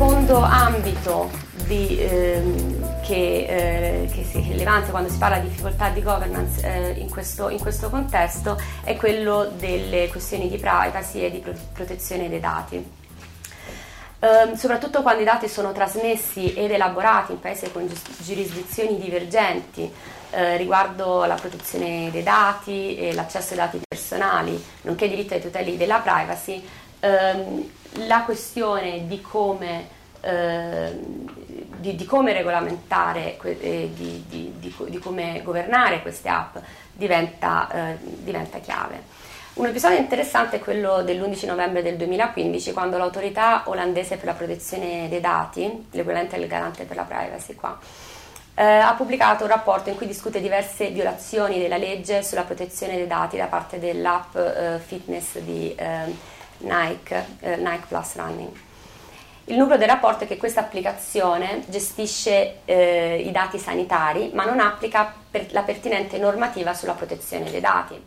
secondo ambito di, ehm, che, eh, che, si, rilevante quando si parla di difficoltà di governance eh, in, questo, in, questo, contesto è quello delle questioni di privacy e di protezione dei dati. Um, soprattutto quando i dati sono trasmessi ed elaborati in paesi con giurisdizioni divergenti eh, riguardo la protezione dei dati e l'accesso ai dati personali, nonché i diritti ai tuteli della privacy, ehm, la questione di come, di, di come regolamentare, eh, di, di, di, come governare queste app diventa, eh, diventa chiave. Un episodio interessante è quello dell'11 novembre del 2015, quando l'autorità olandese per la protezione dei dati, l'equivalente del garante per la privacy qua, eh, ha pubblicato un rapporto in cui discute diverse violazioni della legge sulla protezione dei dati da parte dell'app eh, fitness di eh, Nike, eh, Nike Plus Running. Il nucleo del rapporto è che questa applicazione gestisce eh, i dati sanitari ma non applica per la pertinente normativa sulla protezione dei dati.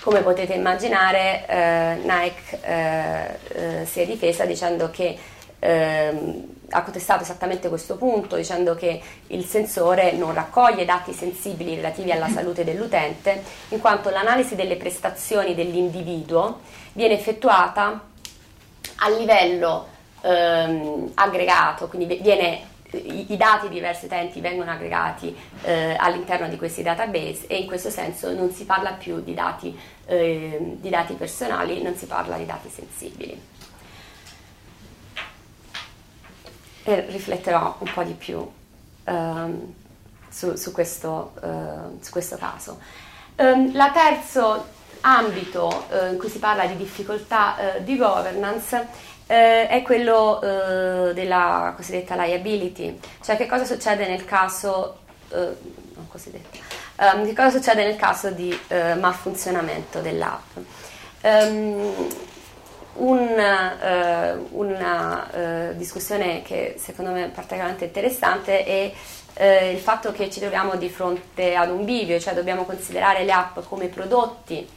Come potete immaginare, eh, Nike si è difesa dicendo che ehm, ha contestato esattamente questo punto dicendo che il sensore non raccoglie dati sensibili relativi alla salute dell'utente in quanto l'analisi delle prestazioni dell'individuo viene effettuata a livello ehm, aggregato, quindi viene, i, i, dati di diversi utenti vengono aggregati eh, all'interno di questi database e in questo senso non si parla più di dati, eh, di dati personali, non si parla di dati sensibili. e rifletterò un po' di più um, su, su, questo, uh, su, questo, caso. Um, la terzo ambito uh, in cui si parla di difficoltà uh, di governance è quello della cosiddetta liability, cioè che cosa succede nel caso, cosiddetta, um, che cosa succede nel caso di malfunzionamto dell'app. Um, un, eh, una eh, discussione che secondo me è particolarmente interessante è eh, il fatto che ci troviamo di fronte ad un bivio, cioè dobbiamo considerare le app come prodotti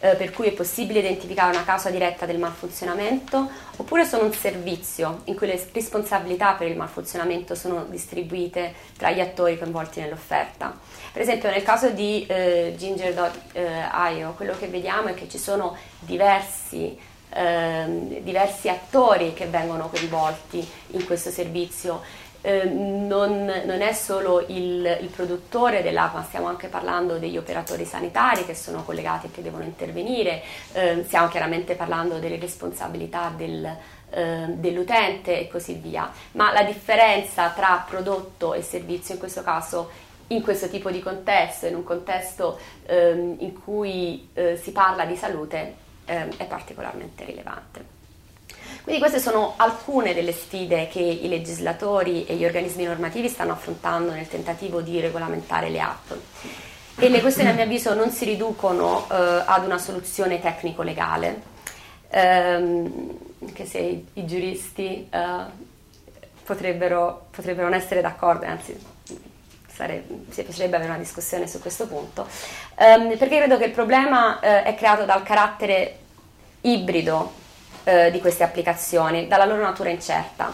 eh, per cui è possibile identificare una causa diretta del malfunzionamento oppure sono un servizio in cui le responsabilità per il malfunzionamento sono distribuite tra gli attori coinvolti nell'offerta. Per esempio nel caso di eh, Ginger.io quello che vediamo è che ci sono diversi ehm, diversi attori che vengono coinvolti in questo servizio. Eh, non, non, è solo il, il produttore dell'app, ma stiamo anche parlando degli operatori sanitari che sono collegati e che devono intervenire, eh, stiamo chiaramente parlando delle responsabilità del, eh, dell'utente e così via. Ma la differenza tra prodotto e servizio in questo caso in questo tipo di contesto, in un contesto ehm, in cui eh, si parla di salute, eh, è particolarmente rilevante. Quindi queste sono alcune delle sfide che i legislatori e gli organismi normativi stanno affrontando nel tentativo di regolamentare le app. E le questioni a mio avviso non si riducono eh, ad una soluzione tecnico-legale, ehm, anche se i, giuristi eh, potrebbero, potrebbero, non essere d'accordo, anzi sare, si piacerebbe avere una discussione su questo punto, ehm, perché credo che il problema eh, è creato dal carattere ibrido eh, di queste applicazioni, dalla loro natura incerta.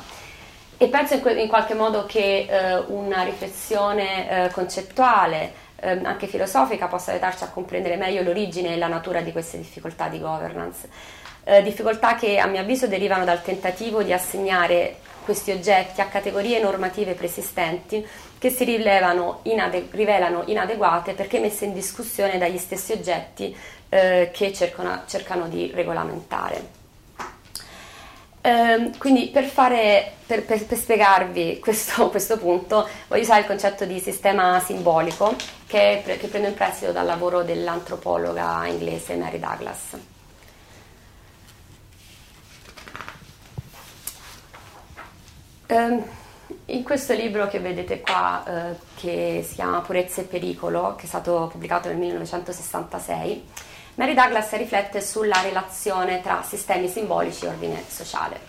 E penso in, que- in qualche modo che eh, una riflessione eh, concettuale, ehm, anche filosofica, possa aiutarci a comprendere meglio l'origine e la natura di queste difficoltà di governance. Eh, difficoltà che a mio avviso derivano dal tentativo di assegnare questi oggetti a categorie normative preesistenti che si inade- rivelano inadeguate perché messe in discussione dagli stessi oggetti eh, che cercano, cercano, di regolamentare. Eh, quindi per, fare, per, per, per spiegarvi questo, questo, punto voglio usare il concetto di sistema simbolico che, che prendo in prestito dal lavoro dell'antropologa inglese Mary Douglas. Um, in questo libro che vedete qua, eh, che si chiama Purezza e pericolo, che è stato pubblicato nel 1966, Mary Douglas riflette sulla relazione tra sistemi simbolici e ordine sociale.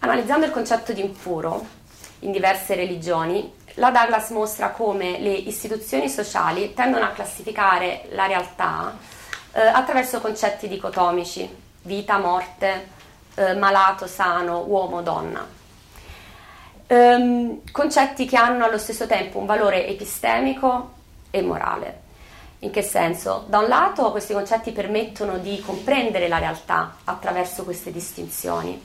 Analizzando il concetto di impuro in diverse religioni, la Douglas mostra come le istituzioni sociali tendono a classificare la realtà eh, attraverso concetti dicotomici, vita, morte, eh, malato, sano, uomo, donna Um, concetti che hanno allo stesso tempo un valore epistemico e morale. In che senso? Da un lato questi concetti permettono di comprendere la realtà attraverso queste distinzioni,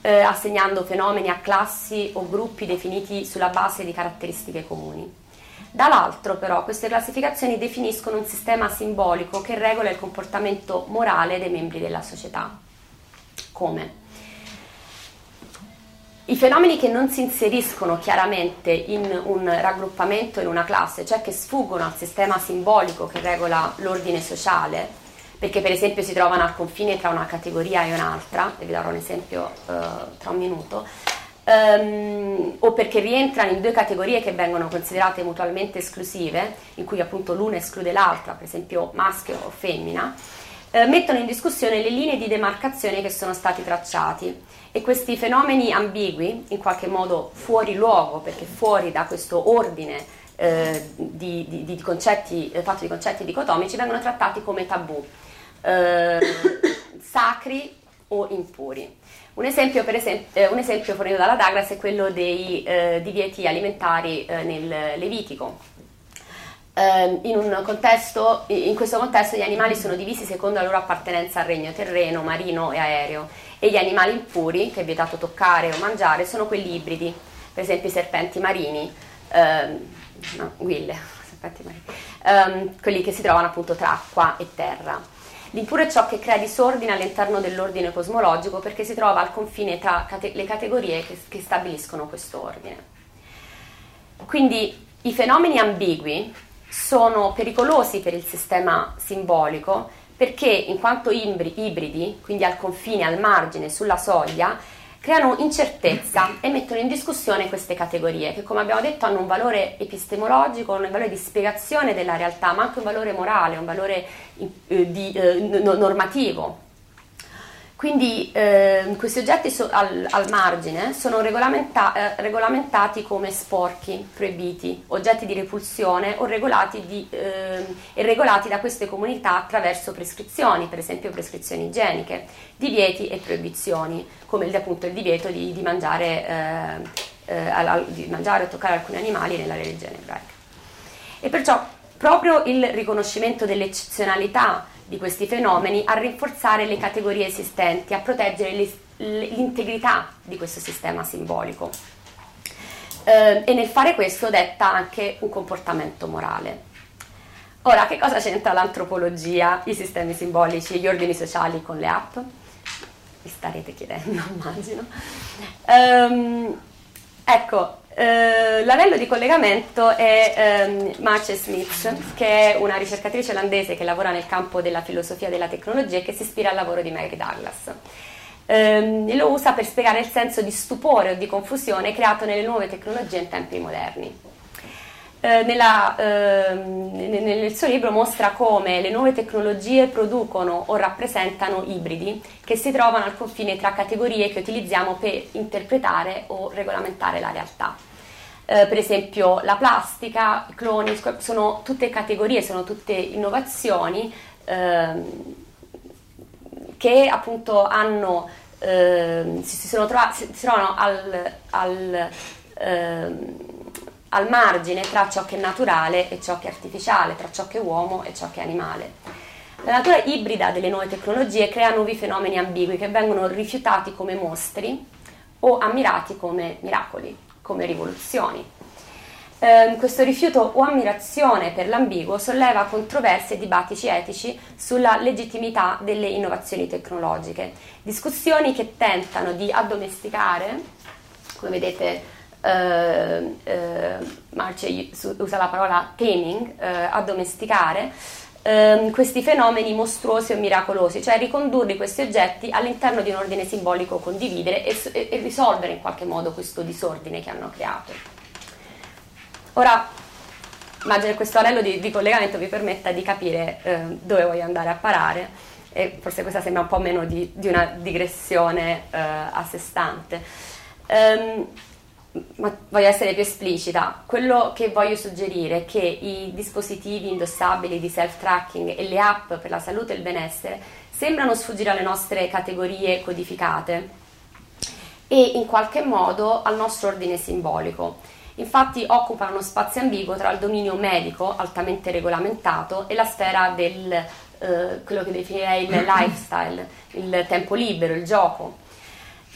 eh, assegnando fenomeni a classi o gruppi definiti sulla base di caratteristiche comuni. Dall'altro però queste classificazioni definiscono un sistema simbolico che regola il comportamento morale dei membri della società. Come? I fenomeni che non si inseriscono chiaramente in un raggruppamento, in una classe, cioè che sfuggono al sistema simbolico che regola l'ordine sociale, perché per esempio si trovano al confine tra una categoria e un'altra, vi darò un esempio uh, tra un minuto, um, o perché rientrano in due categorie che vengono considerate mutualmente esclusive, in cui appunto l'una esclude l'altra, per esempio maschio o femmina, uh, mettono in discussione le linee di demarcazione che sono stati tracciati e questi fenomeni ambigui, in qualche modo fuori luogo, perché fuori da questo ordine eh, di, di, di, concetti, eh, fatto di concetti dicotomici, vengono trattati come tabù, eh, sacri o impuri. Un esempio, esempio, eh, un esempio, fornito dalla Douglas è quello dei eh, divieti alimentari eh, nel Levitico. In, contesto, in questo contesto gli animali sono divisi secondo la loro appartenenza al regno terreno, marino e aereo e gli animali impuri, che è vietato toccare o mangiare, sono quelli ibridi, per esempio i serpenti marini, ehm, no, guille, serpenti marini, ehm, quelli che si trovano appunto tra acqua e terra. L'impuro è ciò che crea disordine all'interno dell'ordine cosmologico perché si trova al confine tra cate- le categorie che, che stabiliscono questo ordine. Quindi i fenomeni ambigui sono pericolosi per il sistema simbolico perché in quanto ibridi, quindi al confine, al margine, sulla soglia, creano incertezza e mettono in discussione queste categorie che come abbiamo detto hanno un valore epistemologico, un valore di spiegazione della realtà, ma anche un valore morale, un valore eh, di, eh, normativo. Quindi eh, questi oggetti so, al, al, margine sono regolamenta, eh, regolamentati come sporchi, proibiti, oggetti di repulsione o regolati, di, eh, e regolati da queste comunità attraverso prescrizioni, per esempio prescrizioni igieniche, divieti e proibizioni, come appunto il divieto di, di, mangiare, eh, eh, di mangiare o toccare alcuni animali nella religione ebraica. E perciò proprio il riconoscimento dell'eccezionalità di questi fenomeni a rinforzare le categorie esistenti, a proteggere l'integrità di questo sistema simbolico. Eh, e nel fare questo detta anche un comportamento morale. Ora, che cosa c'entra l'antropologia, i sistemi simbolici e gli ordini sociali con le app? Vi starete chiedendo, immagino. Um, ecco, Uh, l'anello di collegamento è um, Marcia Smith, che è una ricercatrice olandese che lavora nel campo della filosofia della tecnologia e che si ispira al lavoro di Mary Douglas. Um, e lo usa per spiegare il senso di stupore o di confusione creato nelle nuove tecnologie in tempi moderni. Uh, nella, uh, nel suo libro mostra come le nuove tecnologie producono o rappresentano ibridi che si trovano al confine tra categorie che utilizziamo per interpretare o regolamentare la realtà. Eh, per esempio la plastica, i cloni, sono tutte categorie, sono tutte innovazioni ehm, che appunto hanno, ehm, si, si, trovano al, al, ehm, al margine tra ciò che è naturale e ciò che è artificiale, tra ciò che è uomo e ciò che è animale. La natura ibrida delle nuove tecnologie crea nuovi fenomeni ambigui che vengono rifiutati come mostri o ammirati come miracoli come rivoluzioni. Eh, questo rifiuto o ammirazione per l'ambiguo solleva controversie e dibattiti etici sulla legittimità delle innovazioni tecnologiche, discussioni che tentano di addomesticare, come vedete Marce usa la parola taming, eh, addomesticare, ehm, questi fenomeni mostruosi o miracolosi, cioè ricondurre questi oggetti all'interno di un ordine simbolico condividere e, e, e risolvere in qualche modo questo disordine che hanno creato. Ora, immagino che questo anello di, di, collegamento vi permetta di capire eh, dove voglio andare a parare e forse questa sembra un po' meno di, di una digressione eh, a sé stante. Um, ma voglio essere più esplicita, quello che voglio suggerire è che i dispositivi indossabili di self-tracking e le app per la salute e il benessere sembrano sfuggire alle nostre categorie codificate e in qualche modo al nostro ordine simbolico. Infatti occupano uno spazio ambiguo tra il dominio medico, altamente regolamentato, e la sfera del eh, quello che definirei il lifestyle, il tempo libero, il gioco.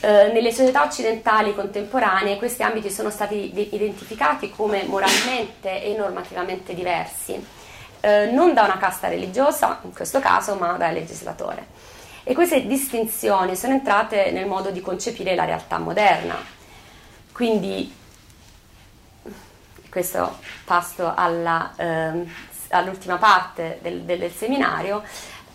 Eh, nelle società occidentali contemporanee questi ambiti sono stati identificati come moralmente e normativamente diversi, eh, non da una casta religiosa, in questo caso, ma dal legislatore. E queste distinzioni sono entrate nel modo di concepire la realtà moderna. Quindi, questo passo alla, eh, all'ultima parte del, del, del seminario,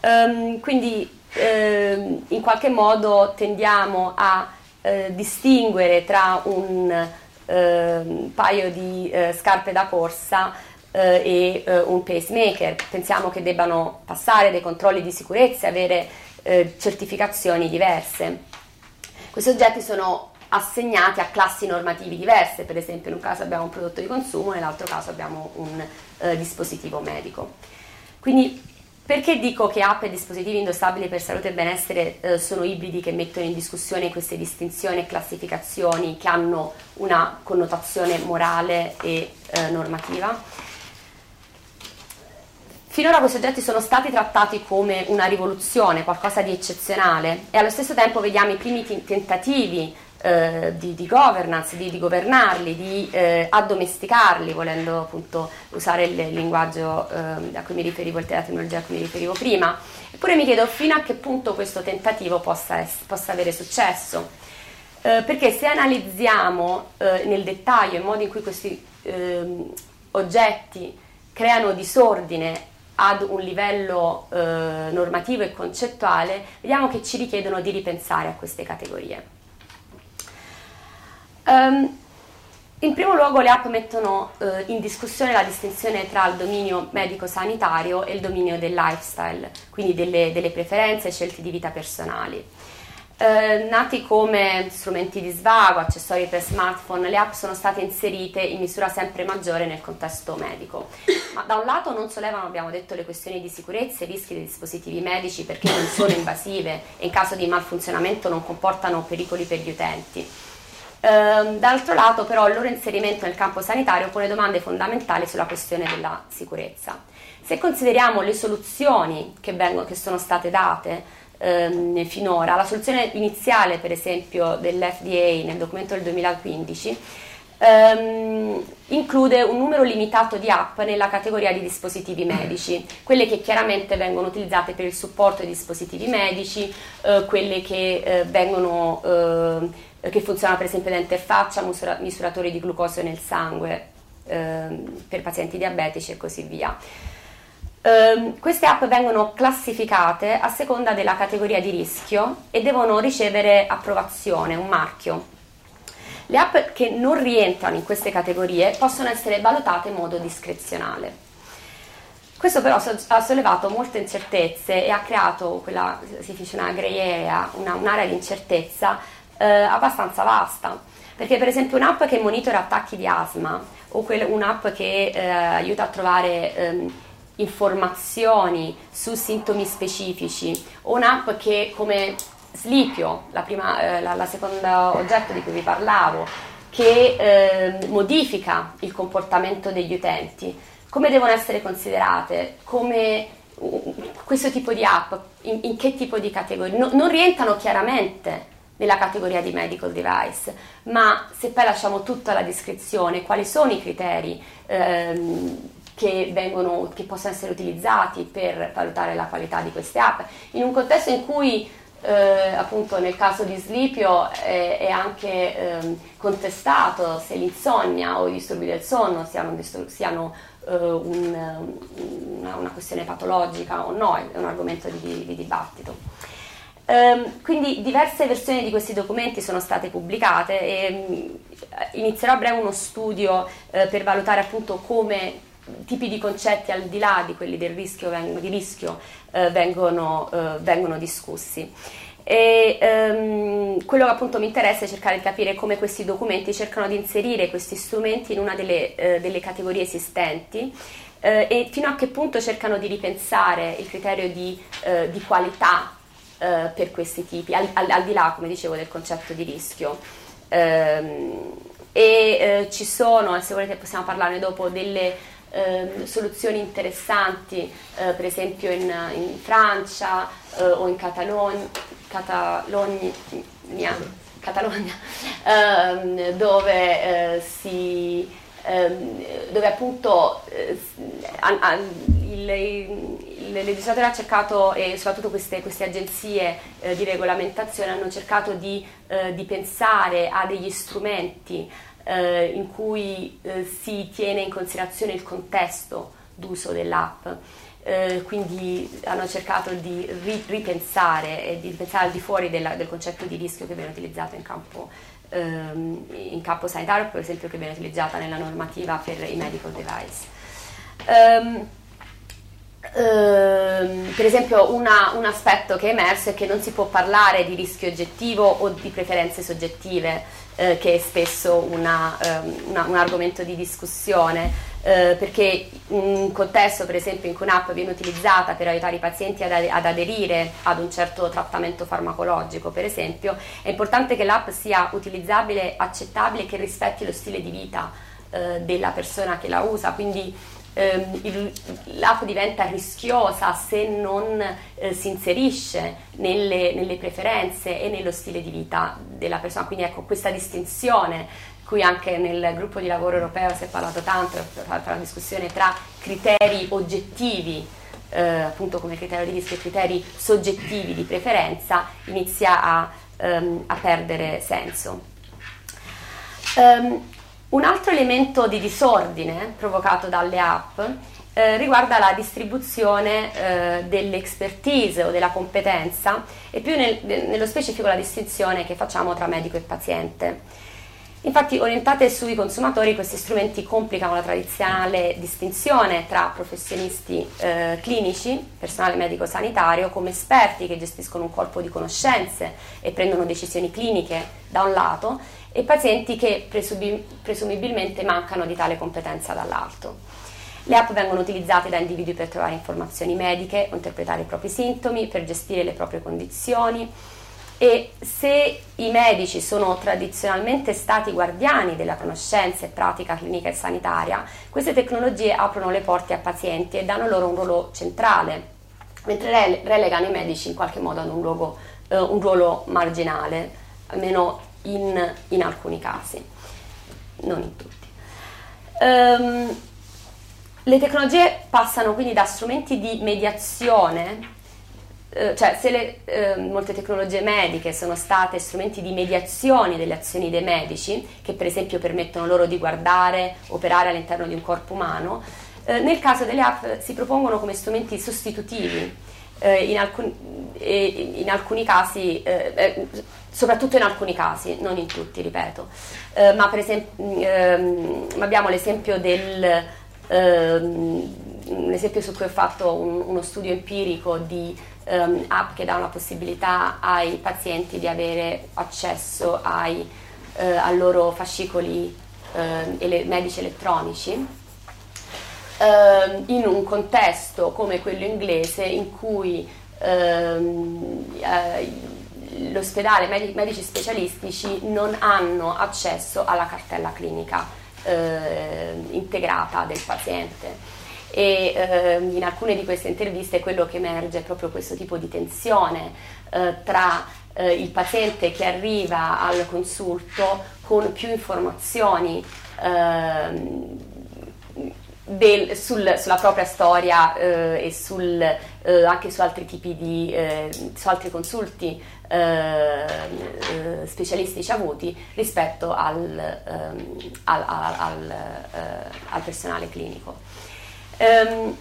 um, quindi eh, in qualche modo tendiamo a eh, distinguere tra un eh, paio di eh, scarpe da corsa eh, e eh, un pacemaker. Pensiamo che debbano passare dei controlli di sicurezza e avere certificazioni diverse. Questi oggetti sono assegnati a classi normativi diverse, per esempio in un caso abbiamo un prodotto di consumo, nell'altro caso abbiamo un dispositivo medico. Quindi perché dico che app e dispositivi indossabili per salute e benessere eh, sono ibridi che mettono in discussione queste distinzioni e classificazioni che hanno una connotazione morale e eh, normativa? Finora questi oggetti sono stati trattati come una rivoluzione, qualcosa di eccezionale e allo stesso tempo vediamo i primi t- tentativi eh, di, di, governance, di, di governarli, di eh, addomesticarli, volendo appunto usare il linguaggio eh, a cui mi riferivo, la tecnologia a cui mi riferivo prima. Eppure mi chiedo fino a che punto questo tentativo possa, es- possa avere successo. Eh, perché se analizziamo eh, nel dettaglio il modo in cui questi ehm, oggetti creano disordine ad un livello eh, normativo e concettuale, vediamo che ci richiedono di ripensare a queste categorie. Um, in primo luogo le app mettono uh, in discussione la distinzione tra il dominio medico-sanitario e il dominio del lifestyle, quindi delle, delle preferenze e scelte di vita personali. Uh, nati come strumenti di svago, accessori per smartphone, le app sono state inserite in misura sempre maggiore nel contesto medico. Ma da un lato non sollevano, abbiamo detto, le questioni di sicurezza e rischi dei dispositivi medici perché non sono invasive e in caso di malfunzionamento non comportano pericoli per gli utenti Ehm, d'altro lato però il loro inserimento nel campo sanitario pone domande fondamentali sulla questione della sicurezza. Se consideriamo le soluzioni che, vengono, che sono state date ehm, finora, la soluzione iniziale per esempio dell'FDA nel documento del 2015 ehm, include un numero limitato di app nella categoria di dispositivi medici, quelle che chiaramente vengono utilizzate per il supporto ai dispositivi medici, eh, quelle che eh, vengono eh, che funziona per esempio da interfaccia, misura, misuratori di glucosio nel sangue ehm, per pazienti diabetici e così via. Um, queste app vengono classificate a seconda della categoria di rischio e devono ricevere approvazione, un marchio. Le app che non rientrano in queste categorie possono essere valutate in modo discrezionale. Questo però ha sollevato molte incertezze e ha creato quella, si dice una grey area, una, un'area di incertezza eh, abbastanza vasta. Perché per esempio un'app che monitora attacchi di asma o quel, un'app che eh, aiuta a trovare ehm, informazioni su sintomi specifici o un'app che come Slipio, la, eh, la, la seconda oggetto di cui vi parlavo, che eh, modifica il comportamento degli utenti, come devono essere considerate, come uh, questo tipo di app, in, in che tipo di categoria, no, non rientrano chiaramente nella categoria di medical device, ma se poi lasciamo tutta la descrizione, quali sono i criteri ehm, che, vengono, che possono essere utilizzati per valutare la qualità di queste app, in un contesto in cui eh, appunto nel caso di Slipio è, è anche eh, contestato se l'insonnia o i disturbi del sonno siano, siano eh, un, una, una, questione patologica o no, è un argomento di, di dibattito. Um, quindi diverse versioni di questi documenti sono state pubblicate e um, inizierò a breve uno studio uh, per valutare appunto come tipi di concetti al di là di quelli del rischio, di rischio uh, vengono, uh, vengono, discussi. E, um, quello che appunto mi interessa è cercare di capire come questi documenti cercano di inserire questi strumenti in una delle, delle categorie esistenti e fino a che punto cercano di ripensare il criterio di, di qualità eh, per questi tipi, al, al, al, di là, come dicevo, del concetto di rischio. Ehm, e eh, ci sono, se volete possiamo parlarne dopo, delle eh, soluzioni interessanti, eh, per esempio in, in Francia eh, o in Catalogna, Catalogna, Catalogna ehm, dove, si, ehm, dove appunto il, il legislatore ha cercato, e soprattutto queste, queste agenzie eh, di regolamentazione, hanno cercato di, eh, di pensare a degli strumenti eh, in cui eh, si tiene in considerazione il contesto d'uso dell'app. Eh, quindi hanno cercato di ri- ripensare e di pensare al di fuori della, del concetto di rischio che viene utilizzato in campo, ehm, in campo sanitario, per esempio che viene utilizzata nella normativa per i medical device. Um, Uh, per esempio una, un aspetto che è emerso è che non si può parlare di rischio oggettivo o di preferenze soggettive, eh, che è spesso una, um, una, un argomento di discussione, eh, perché un contesto per esempio in cui un'app viene utilizzata per aiutare i pazienti ad, ad, aderire ad un certo trattamento farmacologico, per esempio, è importante che l'app sia utilizzabile, accettabile e che rispetti lo stile di vita eh, della persona che la usa, quindi ehm, il, l'app diventa rischiosa se non eh, si inserisce nelle, nelle, preferenze e nello stile di vita della persona. Quindi ecco questa distinzione qui anche nel gruppo di lavoro europeo si è parlato tanto, per una discussione tra criteri oggettivi eh, appunto come criterio di rischio e criteri soggettivi di preferenza inizia a, um, a perdere senso. Um, un altro elemento di disordine provocato dalle app eh, riguarda la distribuzione eh, dell'expertise o della competenza e più nel, nello specifico la distinzione che facciamo tra medico e paziente. Infatti, orientate sui consumatori, questi strumenti complicano la tradizionale distinzione tra professionisti eh, clinici, personale medico-sanitario, come esperti che gestiscono un corpo di conoscenze e prendono decisioni cliniche da un lato, e pazienti che presumibilmente mancano di tale competenza dall'alto. Le app vengono utilizzate da individui per trovare informazioni mediche interpretare i propri sintomi, per gestire le proprie condizioni e se i medici sono tradizionalmente stati guardiani della conoscenza e pratica clinica e sanitaria, queste tecnologie aprono le porte a pazienti e danno loro un ruolo centrale, mentre relegano i medici in qualche modo ad un, luogo, eh, un ruolo marginale, almeno in, in alcuni casi, non in tutti. Um, le tecnologie passano quindi da strumenti di mediazione, cioè se le, eh, molte tecnologie mediche sono state strumenti di mediazione delle azioni dei medici, che per esempio permettono loro di guardare, operare all'interno di un corpo umano, eh, nel caso delle app si propongono come strumenti sostitutivi. Eh, in, alcun, in, alcuni casi eh, eh, soprattutto in alcuni casi, non in tutti, ripeto. Eh, ma per esempio ehm, abbiamo l'esempio del ehm, un esempio su cui ho fatto un, uno studio empirico di um, app che dà una possibilità ai pazienti di avere accesso ai, eh, ai loro fascicoli eh, ele- medici elettronici eh, in un contesto come quello inglese in cui ehm, eh, l'ospedale, i medici specialistici non hanno accesso alla cartella clinica eh, integrata del paziente e eh, in alcune di queste interviste quello che emerge è proprio questo tipo di tensione eh, tra eh, il paziente che arriva al consulto con più informazioni ehm, del, sul, sulla propria storia eh, e sul, eh, anche su altri tipi di eh, su altri consulti eh, eh, specialistici avuti rispetto al, ehm, al, al, al personale clinico. Ehm,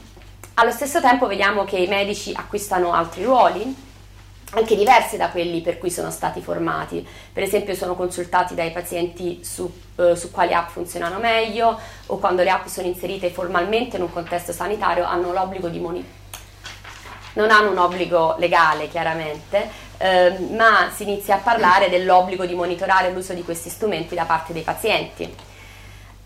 allo stesso tempo vediamo che i medici acquistano altri ruoli anche diversi da quelli per cui sono stati formati. Per esempio sono consultati dai pazienti su, eh, su, quali app funzionano meglio o quando le app sono inserite formalmente in un contesto sanitario hanno l'obbligo di monitorare. Non hanno un obbligo legale chiaramente, eh, ma si inizia a parlare dell'obbligo di monitorare l'uso di questi strumenti da parte dei pazienti.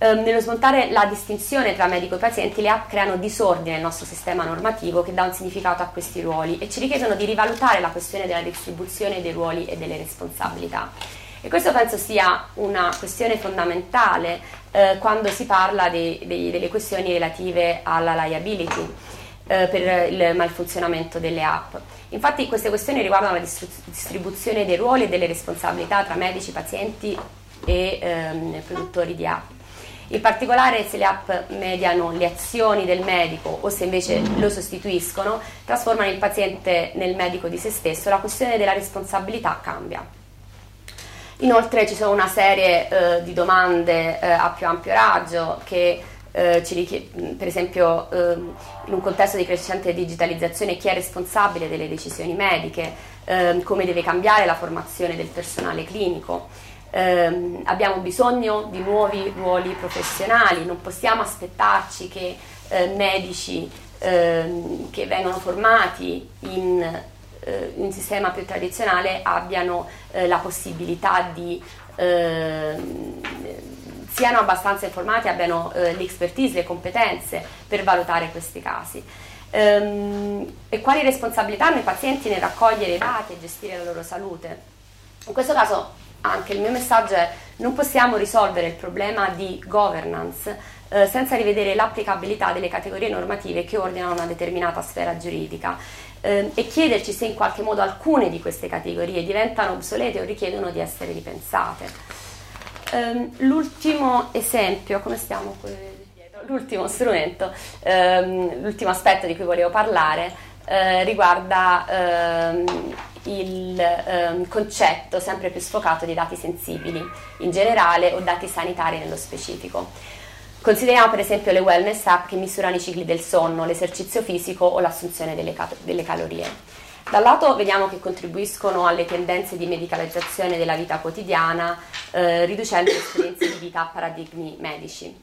Um, nello smontare la distinzione tra medico e pazienti, le app creano disordine nel nostro sistema normativo che dà un significato a questi ruoli e ci richiedono di rivalutare la questione della distribuzione dei ruoli e delle responsabilità. E questo penso sia una questione fondamentale eh, quando si parla di, di, delle questioni relative alla liability eh, per il malfunzionamento delle app. Infatti queste questioni riguardano la distribuzione dei ruoli e delle responsabilità tra medici, pazienti e ehm, produttori di app. In particolare se le app mediano le azioni del medico o se invece lo sostituiscono, trasformano il paziente nel medico di se stesso, la questione della responsabilità cambia. Inoltre ci sono una serie eh, di domande eh, a più ampio raggio che eh, richied- per esempio ehm, in un contesto di crescente digitalizzazione chi è responsabile delle decisioni mediche, ehm, come deve cambiare la formazione del personale clinico eh, abbiamo bisogno di nuovi ruoli professionali, non possiamo aspettarci che eh, medici eh, che vengono formati in eh, un sistema più tradizionale abbiano eh, la possibilità di ehm, siano abbastanza informati, abbiano eh, l'expertise, le competenze per valutare questi casi. Ehm, e quali responsabilità hanno i pazienti nel raccogliere dati e gestire la loro salute? In questo caso anche il mio messaggio è non possiamo risolvere il problema di governance eh, senza rivedere l'applicabilità delle categorie normative che ordinano una determinata sfera giuridica eh, e chiederci se in qualche modo alcune di queste categorie diventano obsolete o richiedono di essere ripensate. Um, l'ultimo esempio, come stiamo L'ultimo strumento, um, l'ultimo aspetto di cui volevo parlare uh, riguarda um, il ehm, concetto sempre più sfocato di dati sensibili in generale o dati sanitari nello specifico. Consideriamo per esempio le wellness app che misurano i cicli del sonno, l'esercizio fisico o l'assunzione delle, cal- delle calorie. Da un lato vediamo che contribuiscono alle tendenze di medicalizzazione della vita quotidiana, eh, riducendo le esperienze di vita a paradigmi medici.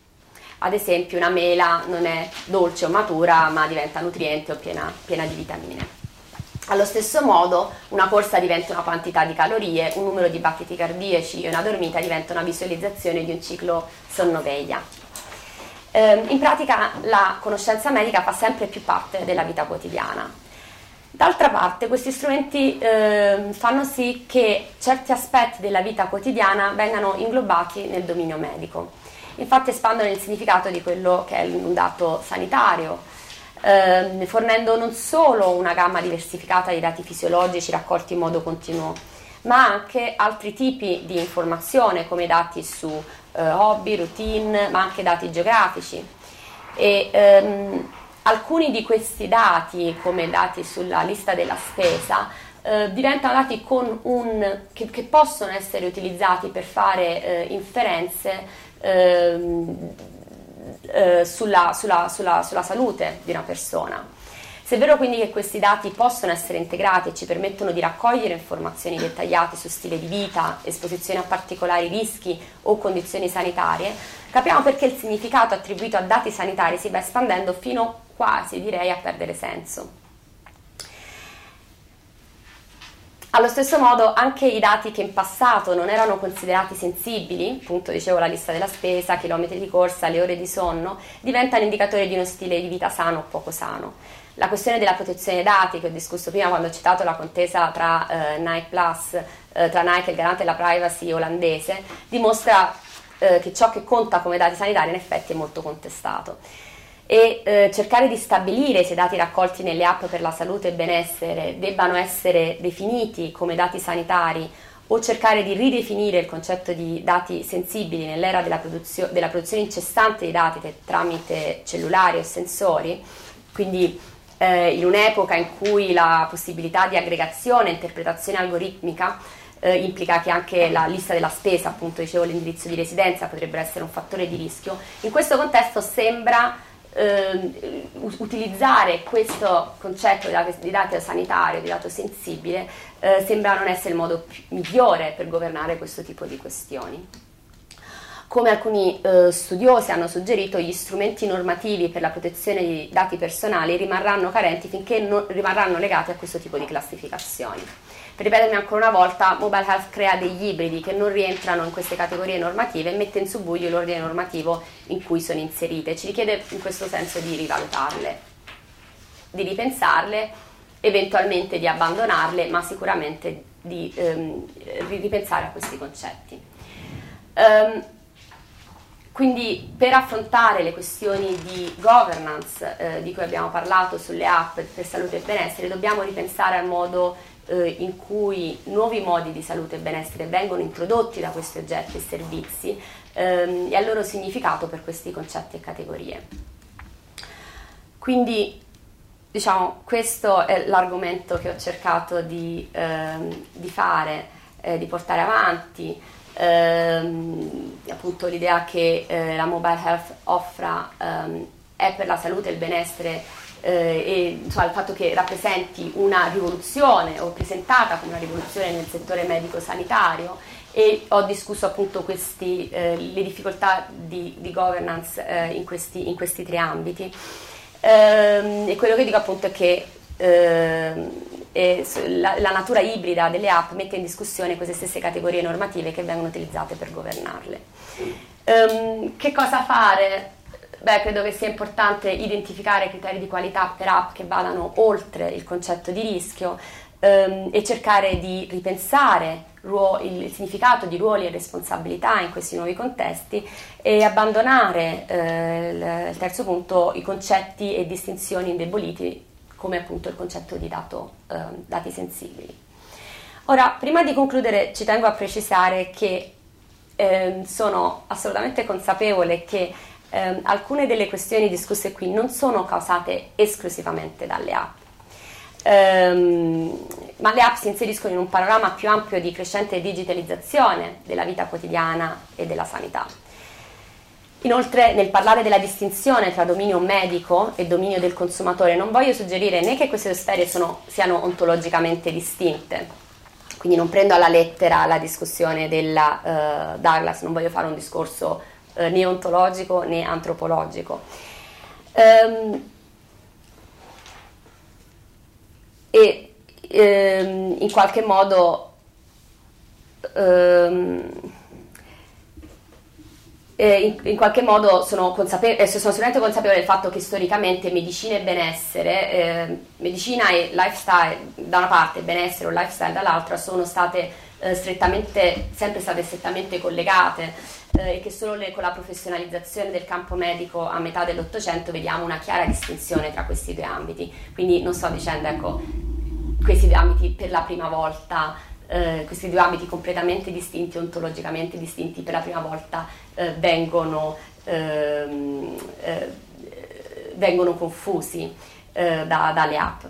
Ad esempio una mela non è dolce o matura, ma diventa nutriente o piena, piena di vitamine. Allo stesso modo una corsa diventa una quantità di calorie, un numero di battiti cardiaci e una dormita diventa una visualizzazione di un ciclo sonno-veglia. Eh, in pratica la conoscenza medica fa sempre più parte della vita quotidiana. D'altra parte questi strumenti eh, fanno sì che certi aspetti della vita quotidiana vengano inglobati nel dominio medico. Infatti espandono il significato di quello che è un dato sanitario, ehm, fornendo non solo una gamma diversificata di dati fisiologici raccolti in modo continuo, ma anche altri tipi di informazione come dati su eh, hobby, routine, ma anche dati geografici. E, ehm, alcuni di questi dati, come dati sulla lista della spesa, eh, diventano dati un, che, che, possono essere utilizzati per fare eh, inferenze ehm, eh, sulla, sulla, sulla, sulla salute di una persona. Se è vero quindi che questi dati possono essere integrati e ci permettono di raccogliere informazioni dettagliate su stile di vita, esposizione a particolari rischi o condizioni sanitarie, capiamo perché il significato attribuito a dati sanitari si va espandendo fino quasi direi a perdere senso. Allo stesso modo anche i dati che in passato non erano considerati sensibili, appunto dicevo la lista della spesa, chilometri di corsa, le ore di sonno, diventano indicatori di uno stile di vita sano o poco sano. La questione della protezione dei dati che ho discusso prima quando ho citato la contesa tra eh, Nike Plus, eh, tra Nike e il garante della privacy olandese, dimostra eh, che ciò che conta come dati sanitari in effetti è molto contestato e eh, cercare di stabilire se i dati raccolti nelle app per la salute e benessere debbano essere definiti come dati sanitari o cercare di ridefinire il concetto di dati sensibili nell'era della, produzio- della produzione incessante di dati te- tramite cellulari o sensori, quindi eh, in un'epoca in cui la possibilità di aggregazione e interpretazione algoritmica eh, implica che anche la lista della spesa, appunto dicevo l'indirizzo di residenza, potrebbe essere un fattore di rischio, in questo contesto sembra eh, utilizzare questo concetto di dato sanitario, di dato sensibile, eh, sembra non essere il modo migliore per governare questo tipo di questioni. Come alcuni eh, studiosi hanno suggerito, gli strumenti normativi per la protezione di dati personali rimarranno carenti finché non rimarranno legati a questo tipo di classificazioni. Per ripetermi ancora una volta, Mobile Health crea degli ibridi che non rientrano in queste categorie normative e mette in subbuglio l'ordine normativo in cui sono inserite. Ci richiede in questo senso di rivalutarle, di ripensarle, eventualmente di abbandonarle, ma sicuramente di ehm, ripensare a questi concetti. Um, quindi per affrontare le questioni di governance eh, di cui abbiamo parlato sulle app per salute e benessere dobbiamo ripensare al modo eh, in cui nuovi modi di salute e benessere vengono introdotti da questi oggetti e servizi ehm, e al loro significato per questi concetti e categorie. Quindi diciamo questo è l'argomento che ho cercato di, ehm, di fare, eh, di portare avanti ehm, appunto l'idea che eh, la mobile health offra ehm, è per la salute e il benessere e insomma, il fatto che rappresenti una rivoluzione o presentata come una rivoluzione nel settore medico-sanitario e ho discusso appunto questi, eh, le difficoltà di, di governance eh, in questi, in, questi, tre ambiti. Ehm, e quello che dico appunto è che ehm, la, la, natura ibrida delle app mette in discussione queste stesse categorie normative che vengono utilizzate per governarle. Um, che cosa fare? Beh, credo che sia importante identificare criteri di qualità per app che vadano oltre il concetto di rischio um, e cercare di ripensare il, il significato di ruoli e responsabilità in questi nuovi contesti e abbandonare, eh, il terzo punto, i concetti e distinzioni indeboliti come appunto il concetto di dato, eh, dati sensibili. Ora, prima di concludere ci tengo a precisare che eh, sono assolutamente consapevole che eh, alcune delle questioni discusse qui non sono causate esclusivamente dalle app, ehm, ma le app si inseriscono in un panorama più ampio di crescente digitalizzazione della vita quotidiana e della sanità. Inoltre, nel parlare della distinzione tra dominio medico e dominio del consumatore, non voglio suggerire né che queste sfere sono, siano ontologicamente distinte, quindi non prendo alla lettera la discussione della uh, Douglas, non voglio fare un discorso uh, né ontologico né antropologico. Um, e um, in qualche modo um, eh, in, in, qualche modo sono, consape- eh, sono sicuramente consapevole del fatto che storicamente medicina e benessere, eh, medicina e lifestyle da una parte, benessere o lifestyle dall'altra sono state eh, strettamente, sempre state strettamente collegate eh, e che solo le, con la professionalizzazione del campo medico a metà dell'Ottocento vediamo una chiara distinzione tra questi due ambiti. Quindi non sto dicendo, ecco, questi due ambiti per la prima volta eh, questi due ambiti completamente distinti, ontologicamente distinti, per la prima volta eh, vengono, ehm, eh, vengono, confusi eh, da, dalle app.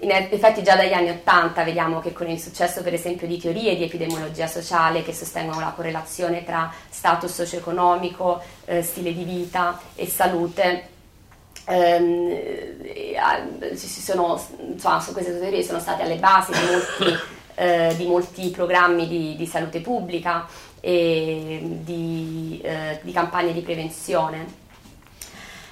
In effetti già dagli anni Ottanta vediamo che con il successo per esempio di teorie di epidemiologia sociale che sostengono la correlazione tra status socio-economico, eh, stile di vita e salute, ehm, sono, insomma, queste teorie sono state alle basi di molti eh, di molti programmi di, di salute pubblica e di, eh, di campagne di prevenzione.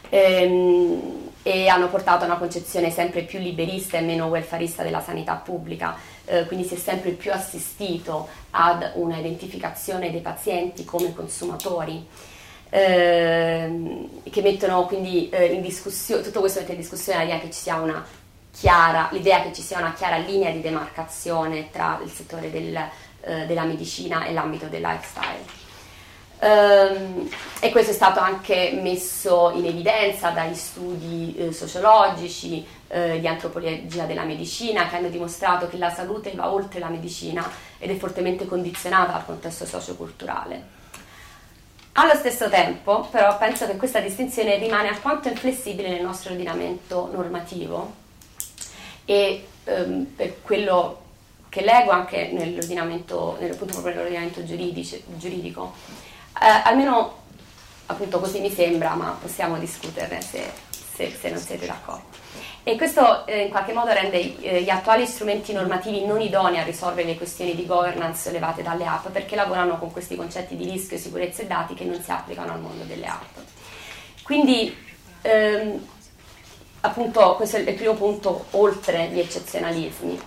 Ehm, e hanno portato a una concezione sempre più liberista e meno welfarista della sanità pubblica, eh, quindi si è sempre più assistito ad una identificazione dei pazienti come consumatori. Eh, che mettono quindi eh, in discussione, tutto questo mette in discussione l'idea che ci sia una chiara, l'idea che ci sia una chiara linea di demarcazione tra il settore del, eh, della medicina e l'ambito del lifestyle. Um, e questo è stato anche messo in evidenza dagli studi eh, sociologici eh, di antropologia della medicina che hanno dimostrato che la salute va oltre la medicina ed è fortemente condizionata dal contesto socioculturale. Allo stesso tempo, però, penso che questa distinzione rimane alquanto inflessibile nel nostro ordinamento normativo e ehm, per quello che leggo anche nell'ordinamento, nell'ordinamento giuridico, almeno appunto così mi sembra, ma possiamo discuterne se, se, se non siete d'accordo. E questo eh, in qualche modo rende eh, gli attuali strumenti normativi non idonei a risolvere le questioni di governance levate dalle app perché lavorano con questi concetti di rischio, sicurezza e dati che non si applicano al mondo delle app. Quindi ehm, appunto questo è il primo punto oltre gli eccezionalismi.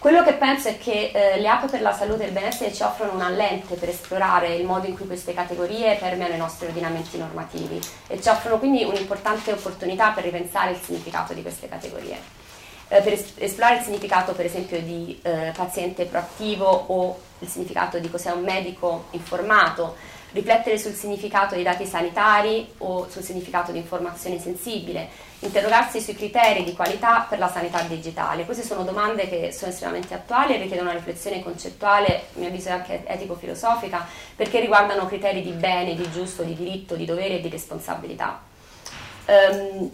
Quello che penso è che eh, le app per la salute e il benessere ci offrono una lente per esplorare il modo in cui queste categorie permeano i nostri ordinamenti normativi e ci offrono quindi un'importante opportunità per ripensare il significato di queste categorie. Eh, per es- esplorare il significato per esempio di eh, paziente proattivo o il significato di cos'è un medico informato, riflettere sul significato dei dati sanitari o sul significato di informazione sensibile, interrogarsi sui criteri di qualità per la sanità digitale. Queste sono domande che sono estremamente attuali e richiedono una riflessione concettuale, a mio avviso anche etico-filosofica, perché riguardano criteri di bene, di giusto, di diritto, di dovere e di responsabilità. Um,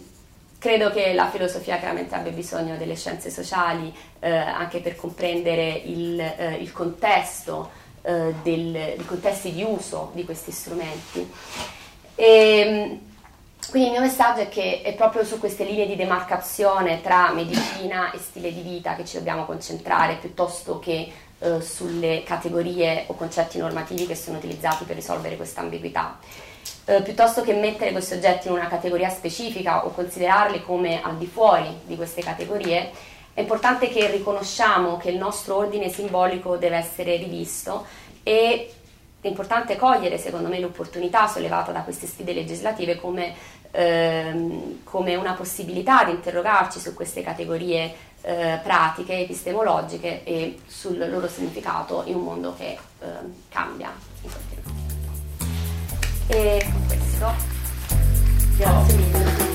credo che la filosofia chiaramente abbia bisogno delle scienze sociali eh, anche per comprendere il, eh, il contesto eh, del, di contesti di uso di questi strumenti. E, ehm, quindi il mio messaggio è che è proprio su queste linee di demarcazione tra medicina e stile di vita che ci dobbiamo concentrare piuttosto che eh, sulle categorie o concetti normativi che sono utilizzati per risolvere questa ambiguità. Eh, piuttosto che mettere questi oggetti in una categoria specifica o considerarli come al di fuori di queste categorie, è importante che riconosciamo che il nostro ordine simbolico deve essere rivisto e è importante cogliere, secondo me, l'opportunità sollevata da queste sfide legislative come, ehm, come una possibilità di interrogarci su queste categorie eh, pratiche, epistemologiche e sul loro significato in un mondo che eh, cambia in continuazione. E con questo, grazie mille.